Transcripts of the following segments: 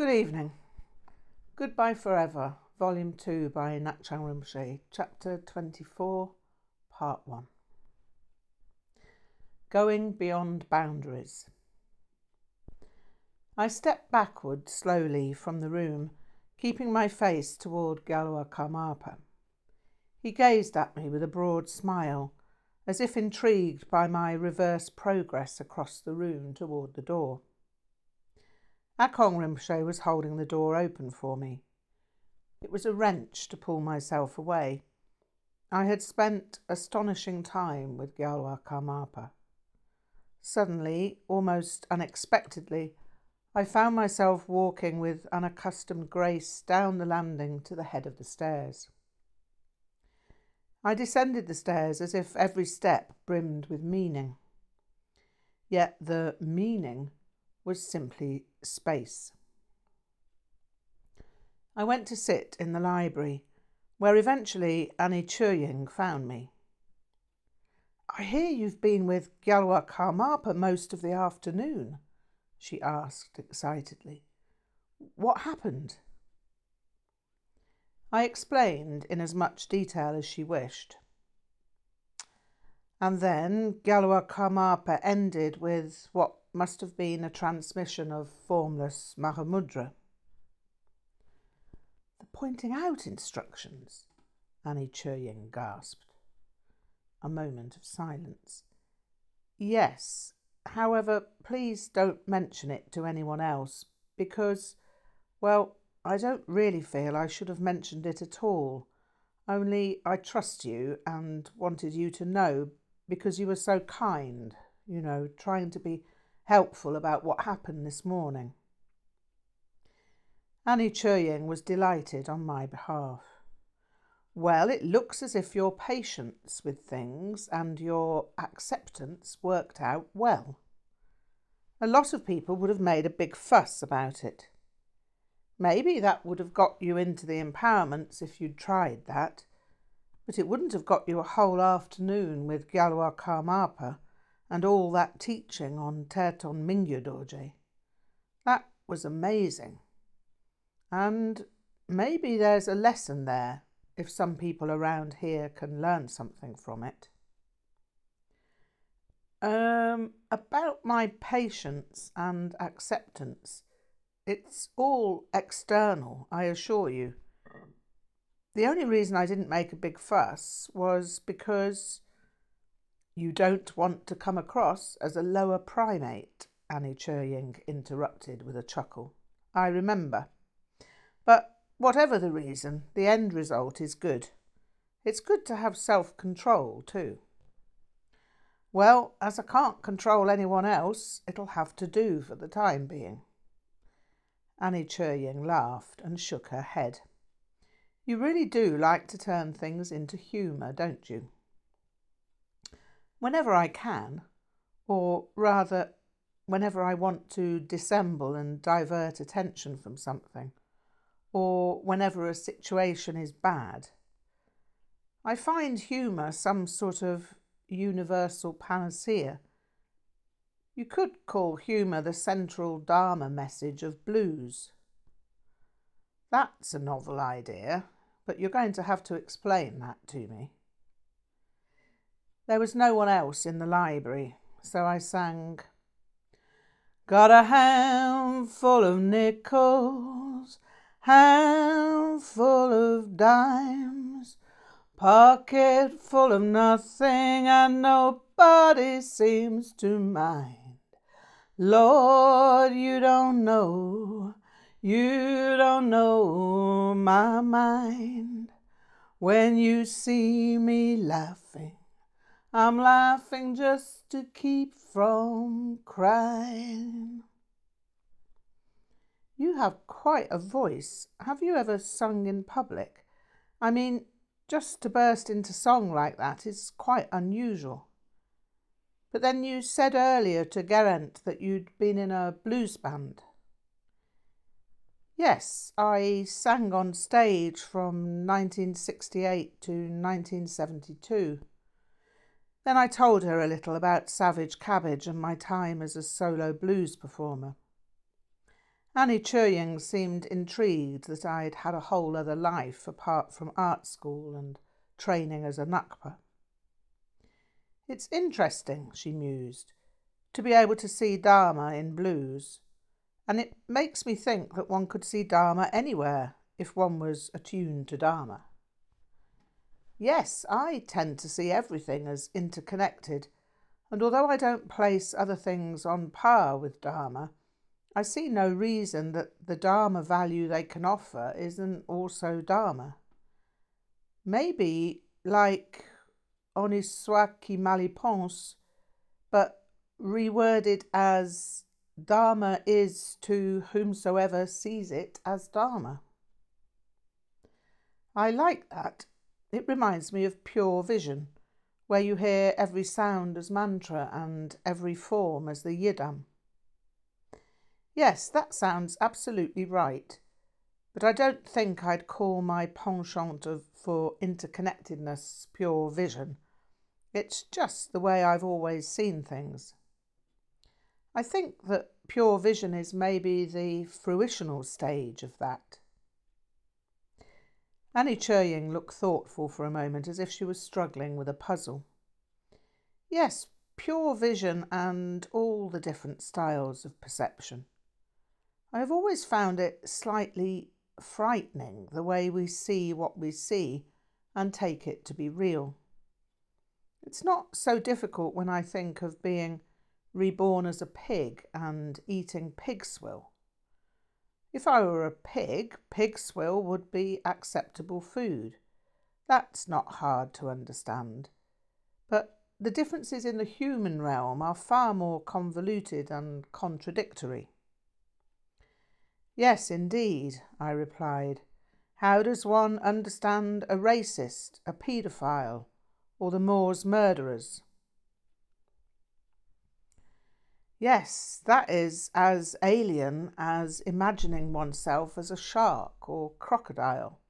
Good evening. Goodbye Forever, Volume 2 by Ngak'chang Rinpoche, Chapter 24, Part 1. Going Beyond Boundaries. I stepped backward slowly from the room, keeping my face toward Gyalwa Karmapa. He gazed at me with a broad smile, as if intrigued by my reverse progress across the room toward the door. Akong Rinpoche was holding the door open for me. It was a wrench to pull myself away. I had spent astonishing time with Gyalwa Karmapa. Suddenly, almost unexpectedly, I found myself walking with unaccustomed grace down the landing to the head of the stairs. I descended the stairs as if every step brimmed with meaning. Yet the meaning was simply space. I went to sit in the library, where eventually Annie Chuying found me. I hear you've been with Gyalwa Karmapa most of the afternoon, she asked excitedly. What happened? I explained in as much detail as she wished. And then Gyalwa Karmapa ended with what must have been a transmission of formless Mahamudra. The pointing out instructions, Annie Chuying gasped. A moment of silence. Yes, however, please don't mention it to anyone else, because, well, I don't really feel I should have mentioned it at all. Only I trust you and wanted you to know because you were so kind, you know, trying to be helpful about what happened this morning. Annie Chuying was delighted on my behalf. Well, it looks as if your patience with things and your acceptance worked out well. A lot of people would have made a big fuss about it. Maybe that would have got you into the empowerments if you'd tried that, but it wouldn't have got you a whole afternoon with Gyalwa Karmapa and all that teaching on Terton Mingyur Dorje. That was amazing. And maybe there's a lesson there if some people around here can learn something from it. Um, about my patience and acceptance, it's all external, I assure you. The only reason I didn't make a big fuss was because you don't want to come across as a lower primate, Annie Chuying interrupted with a chuckle. I remember. But whatever the reason, the end result is good. It's good to have self control, too. Well, as I can't control anyone else, it'll have to do for the time being. Annie Chuying laughed and shook her head. You really do like to turn things into humour, don't you? whenever I can, or rather, whenever I want to dissemble and divert attention from something, or whenever a situation is bad. I find humour some sort of universal panacea. You could call humour the central Dharma message of blues. That's a novel idea, but you're going to have to explain that to me. There was no one else in the library, so I sang. Got a handful of nickels, handful of dimes, pocket full of nothing, and nobody seems to mind. Lord, you don't know, you don't know my mind when you see me laughing I'm laughing just to keep from crying. You have quite a voice. Have you ever sung in public? I mean, just to burst into song like that is quite unusual. But then you said earlier to Geraint that you'd been in a blues band. Yes, I sang on stage from 1968 to 1972. Then I told her a little about Savage Cabbage and my time as a solo blues performer. Annie Churying seemed intrigued that I'd had a whole other life apart from art school and training as a Ngakpa. It's interesting, she mused, to be able to see Dharma in blues, and it makes me think that one could see Dharma anywhere if one was attuned to Dharma. Yes, I tend to see everything as interconnected, and although I don't place other things on par with Dharma, I see no reason that the Dharma value they can offer isn't also Dharma. Maybe like honi soit qui mal y pense, but reworded as Dharma is to whomsoever sees it as Dharma. I like that. It reminds me of pure vision, where you hear every sound as mantra and every form as the yidam. Yes, that sounds absolutely right, but I don't think I'd call my penchant of, for interconnectedness pure vision. It's just the way I've always seen things. I think that pure vision is maybe the fruitional stage of that. Annie Churying looked thoughtful for a moment, as if she was struggling with a puzzle. Yes, pure vision and all the different styles of perception. I have always found it slightly frightening the way we see what we see and take it to be real. It's not so difficult when I think of being reborn as a pig and eating pig swill. If I were a pig, pig swill would be acceptable food. That's not hard to understand. But the differences in the human realm are far more convoluted and contradictory. Yes, indeed, I replied. How does one understand a racist, a paedophile, or the Moors murderers? Yes, that is as alien as imagining oneself as a shark or crocodile.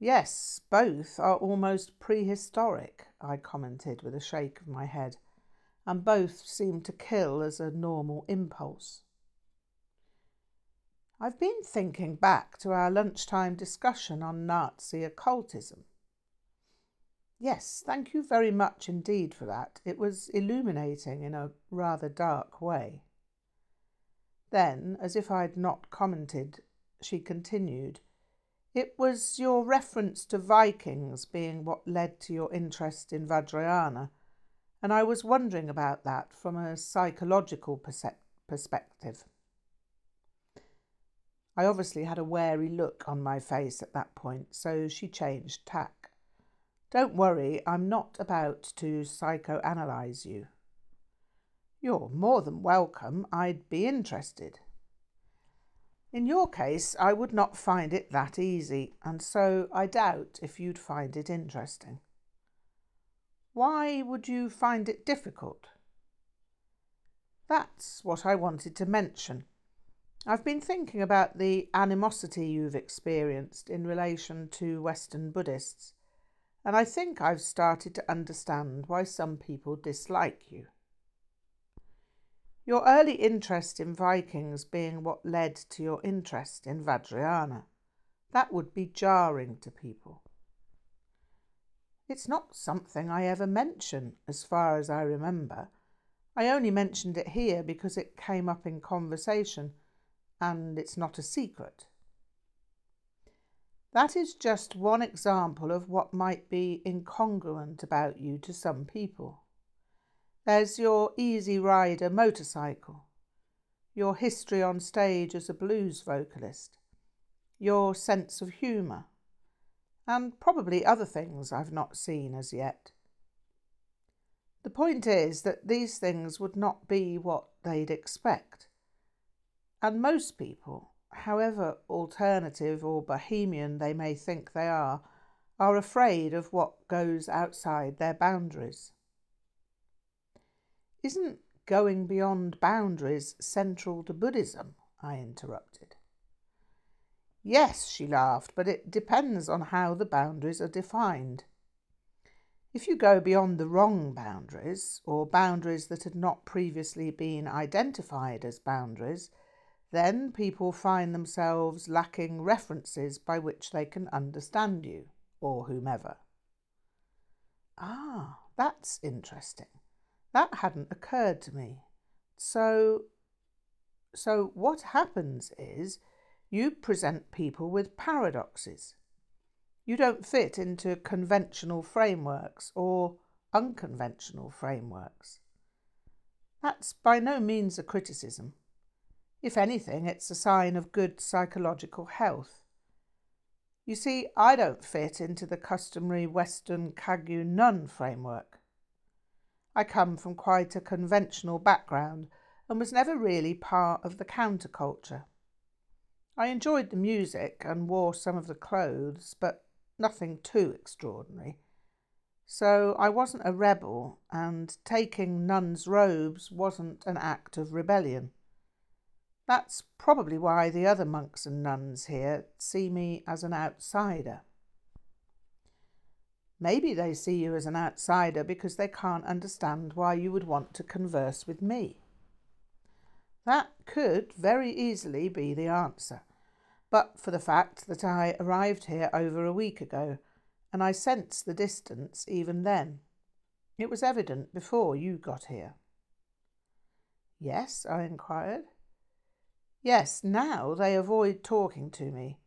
Yes, both are almost prehistoric, I commented with a shake of my head, and both seem to kill as a normal impulse. I've been thinking back to our lunchtime discussion on Nazi occultism. Yes, thank you very much indeed for that. It was illuminating in a rather dark way. Then, as if I'd not commented, she continued, It was your reference to Vikings being what led to your interest in Vajrayana, and I was wondering about that from a psychological perspective. I obviously had a wary look on my face at that point, so she changed tack. Don't worry, I'm not about to psychoanalyze you. You're more than welcome. I'd be interested. In your case, I would not find it that easy, and so I doubt if you'd find it interesting. Why would you find it difficult? That's what I wanted to mention. I've been thinking about the animosity you've experienced in relation to Western Buddhists, and I think I've started to understand why some people dislike you. Your early interest in Vikings being what led to your interest in Vajrayana. That would be jarring to people. It's not something I ever mention, as far as I remember. I only mentioned it here because it came up in conversation and it's not a secret. That is just one example of what might be incongruent about you to some people. There's your easy rider motorcycle, your history on stage as a blues vocalist, your sense of humour, and probably other things I've not seen as yet. The point is that these things would not be what they'd expect. And most people, however alternative or bohemian they may think they are, are afraid of what goes outside their boundaries. Isn't going beyond boundaries central to Buddhism? I interrupted. Yes, she laughed, but it depends on how the boundaries are defined. If you go beyond the wrong boundaries, or boundaries that had not previously been identified as boundaries, then people find themselves lacking references by which they can understand you or whomever. Ah, that's interesting. That hadn't occurred to me. So, so what happens is you present people with paradoxes. You don't fit into conventional frameworks or unconventional frameworks. That's by no means a criticism. If anything, it's a sign of good psychological health. You see, I don't fit into the customary Western Kagyu nun framework. I come from quite a conventional background and was never really part of the counterculture. I enjoyed the music and wore some of the clothes, but nothing too extraordinary. So I wasn't a rebel, and taking nun's robes wasn't an act of rebellion. That's probably why the other monks and nuns here see me as an outsider. Maybe they see you as an outsider because they can't understand why you would want to converse with me. That could very easily be the answer, but for the fact that I arrived here over a week ago, and I sensed the distance even then. It was evident before you got here. Yes, I inquired. Yes, now they avoid talking to me,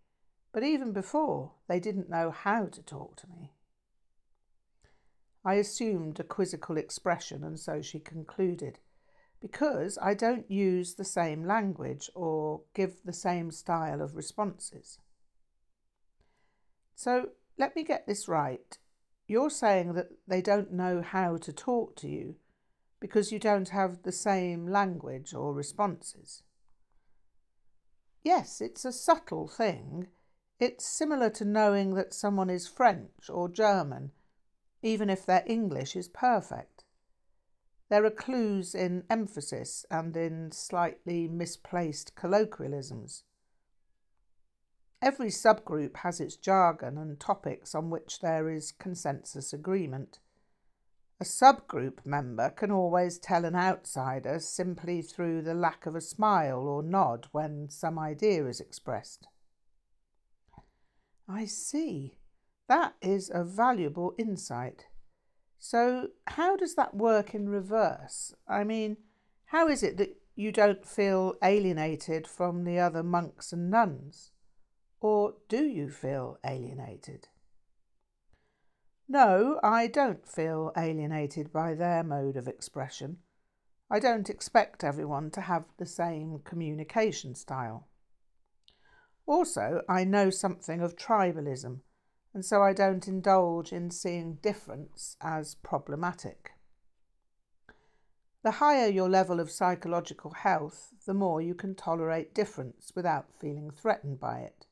but even before they didn't know how to talk to me. I assumed a quizzical expression, and so she concluded, because I don't use the same language or give the same style of responses. So let me get this right. You're saying that they don't know how to talk to you because you don't have the same language or responses. Yes, it's a subtle thing. It's similar to knowing that someone is French or German, even if their English is perfect. There are clues in emphasis and in slightly misplaced colloquialisms. Every subgroup has its jargon and topics on which there is consensus agreement. A subgroup member can always tell an outsider simply through the lack of a smile or nod when some idea is expressed. I see. That is a valuable insight. So, how does that work in reverse? I mean, how is it that you don't feel alienated from the other monks and nuns? Or do you feel alienated? No, I don't feel alienated by their mode of expression. I don't expect everyone to have the same communication style. Also, I know something of tribalism, and so I don't indulge in seeing difference as problematic. The higher your level of psychological health, the more you can tolerate difference without feeling threatened by it.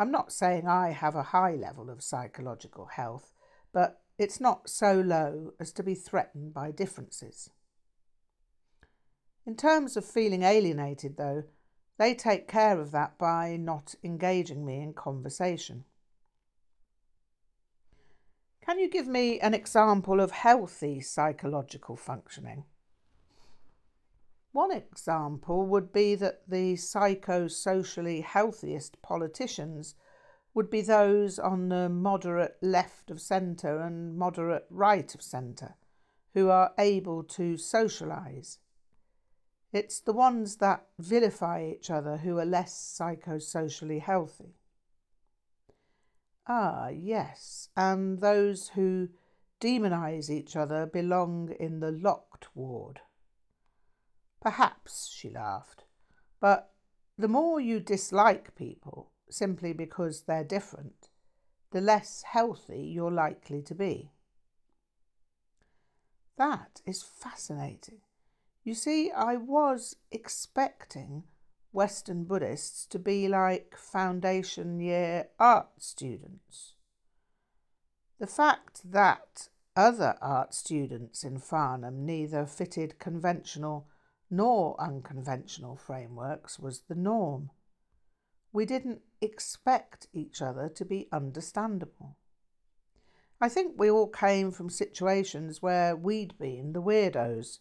I'm not saying I have a high level of psychological health, but it's not so low as to be threatened by differences. In terms of feeling alienated, though, they take care of that by not engaging me in conversation. Can you give me an example of healthy psychological functioning? One example would be that the psychosocially healthiest politicians would be those on the moderate left of centre and moderate right of centre who are able to socialise. It's the ones that vilify each other who are less psychosocially healthy. Ah, yes, and those who demonise each other belong in the locked ward. Perhaps, she laughed. But the more you dislike people simply because they're different, the less healthy you're likely to be. That is fascinating. You see, I was expecting Western Buddhists to be like foundation year art students. The fact that other art students in Farnham neither fitted conventional nor unconventional frameworks was the norm. We didn't expect each other to be understandable. I think we all came from situations where we'd been the weirdos.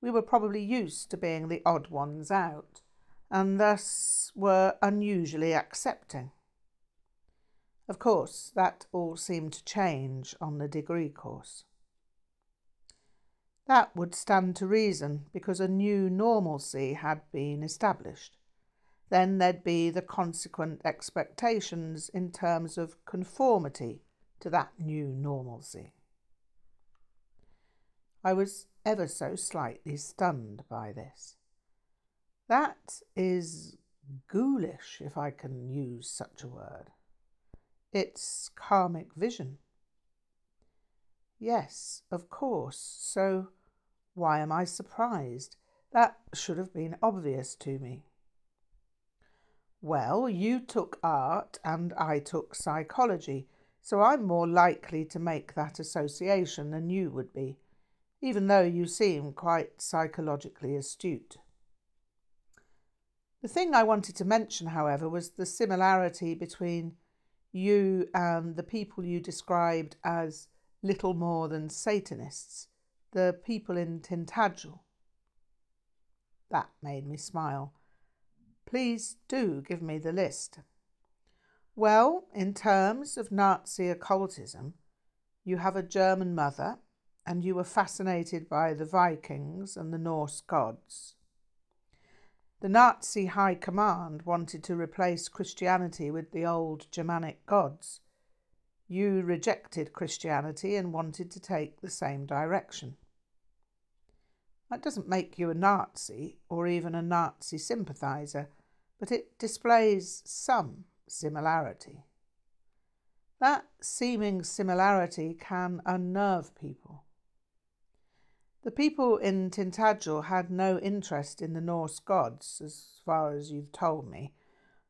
We were probably used to being the odd ones out, and thus were unusually accepting. Of course, that all seemed to change on the degree course. That would stand to reason because a new normalcy had been established. Then there'd be the consequent expectations in terms of conformity to that new normalcy. I was ever so slightly stunned by this. That is ghoulish, if I can use such a word. It's karmic vision. Yes, of course. So why am I surprised? That should have been obvious to me. Well, you took art and I took psychology, so I'm more likely to make that association than you would be, even though you seem quite psychologically astute. The thing I wanted to mention, however, was the similarity between you and the people you described as little more than Satanists, the people in Tintagel. That made me smile. Please do give me the list. Well, in terms of Nazi occultism, you have a German mother, and you were fascinated by the Vikings and the Norse gods. The Nazi High Command wanted to replace Christianity with the old Germanic gods. You rejected Christianity and wanted to take the same direction. That doesn't make you a Nazi or even a Nazi sympathiser, but it displays some similarity. That seeming similarity can unnerve people. The people in Tintagel had no interest in the Norse gods, as far as you've told me,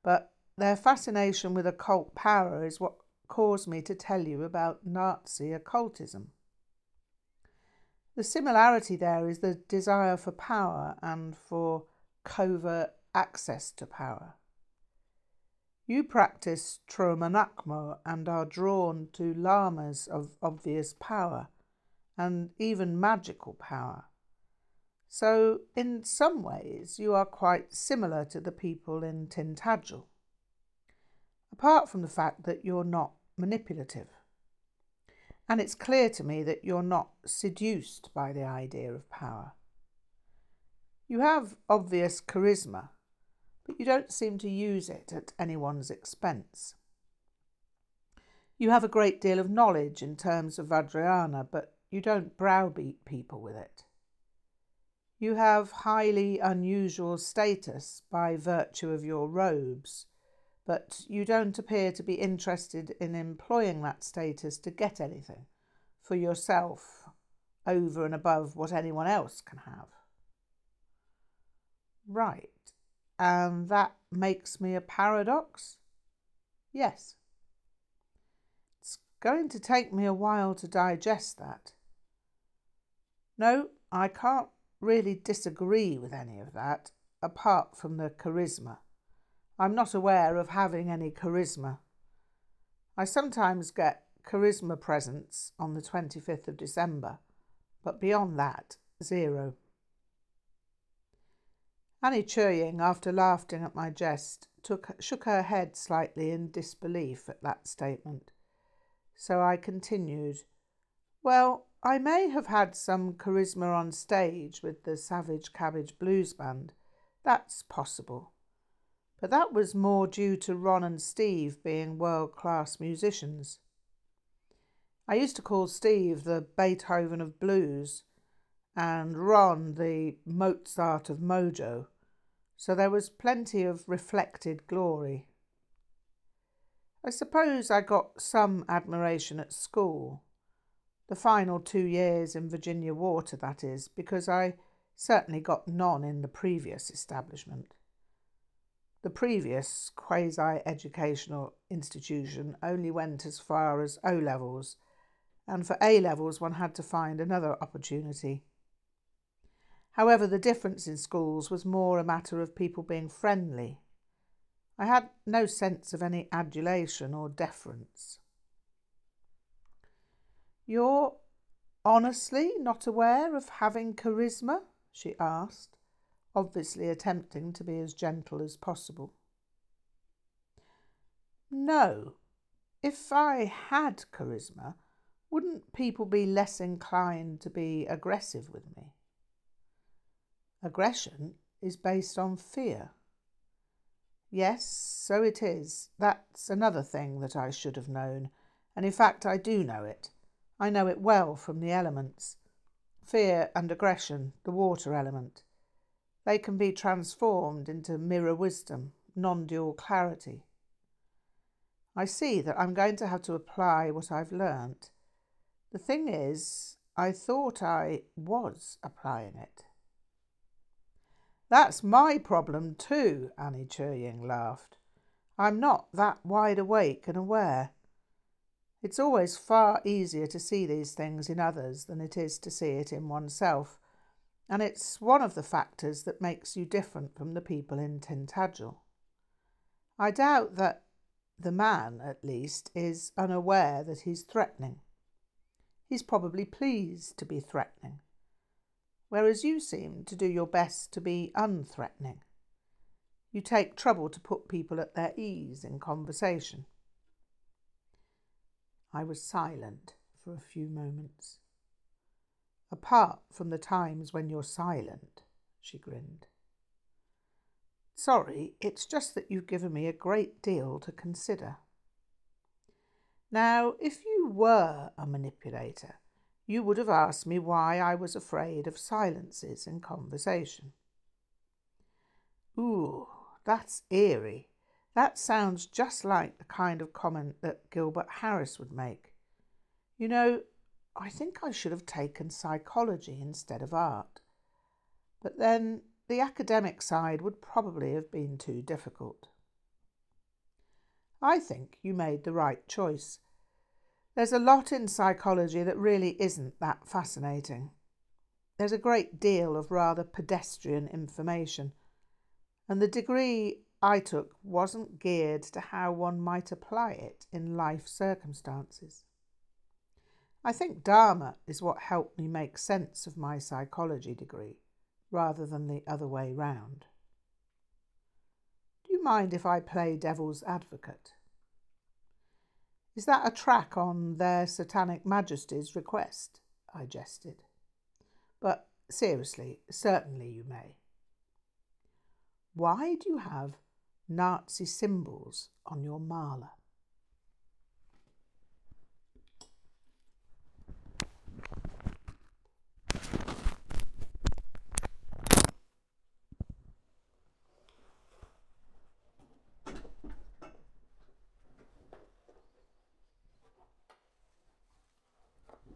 but their fascination with occult power is what caused me to tell you about Nazi occultism. The similarity there is the desire for power and for covert access to power. You practice Tröma Nagmo and are drawn to lamas of obvious power and even magical power. So, in some ways, you are quite similar to the people in Tintagel, apart from the fact that you're not manipulative. And it's clear to me that you're not seduced by the idea of power. You have obvious charisma, but you don't seem to use it at anyone's expense. You have a great deal of knowledge in terms of Vajrayana, but you don't browbeat people with it. You have highly unusual status by virtue of your robes, but you don't appear to be interested in employing that status to get anything for yourself over and above what anyone else can have. Right, and that makes me a paradox? Yes. It's going to take me a while to digest that. No, I can't really disagree with any of that, apart from the charisma. I'm not aware of having any charisma. I sometimes get charisma presents on the 25th of December, but beyond that, zero. Annie Churying, after laughing at my jest, took, shook her head slightly in disbelief at that statement. So I continued, Well, I may have had some charisma on stage with the Savage Cabbage Blues Band. That's possible. But that was more due to Ron and Steve being world class musicians. I used to call Steve the Beethoven of blues and Ron the Mozart of mojo, so there was plenty of reflected glory. I suppose I got some admiration at school the final two years in Virginia Water, that is, because I certainly got none in the previous establishment. The previous quasi educational institution only went as far as O levels, and for A levels one had to find another opportunity. However, the difference in schools was more a matter of people being friendly. I had no sense of any adulation or deference. You're honestly not aware of having charisma? she asked, obviously attempting to be as gentle as possible. No. If I had charisma, wouldn't people be less inclined to be aggressive with me? Aggression is based on fear. Yes, so it is. That's another thing that I should have known, and in fact I do know it. I know it well from the elements. Fear and aggression, the water element. They can be transformed into mirror wisdom, non dual clarity. I see that I'm going to have to apply what I've learnt. The thing is, I thought I was applying it. That's my problem too, Annie Churying laughed. I'm not that wide awake and aware. It's always far easier to see these things in others than it is to see it in oneself, and it's one of the factors that makes you different from the people in Tintagel. I doubt that the man, at least, is unaware that he's threatening. He's probably pleased to be threatening whereas you seem to do your best to be unthreatening. You take trouble to put people at their ease in conversation. I was silent for a few moments. Apart from the times when you're silent, she grinned. Sorry, it's just that you've given me a great deal to consider. Now, if you were a manipulator, you would have asked me why I was afraid of silences in conversation. Ooh, that's eerie. That sounds just like the kind of comment that Gilbert Harris would make. You know, I think I should have taken psychology instead of art. But then the academic side would probably have been too difficult. I think you made the right choice there's a lot in psychology that really isn't that fascinating. There's a great deal of rather pedestrian information, and the degree I took wasn't geared to how one might apply it in life circumstances. I think Dharma is what helped me make sense of my psychology degree, rather than the other way round. Do you mind if I play devil's advocate? Is that a track on their Satanic Majesties request? I jested. But seriously, certainly you may. Why do you have Nazi symbols on your mala?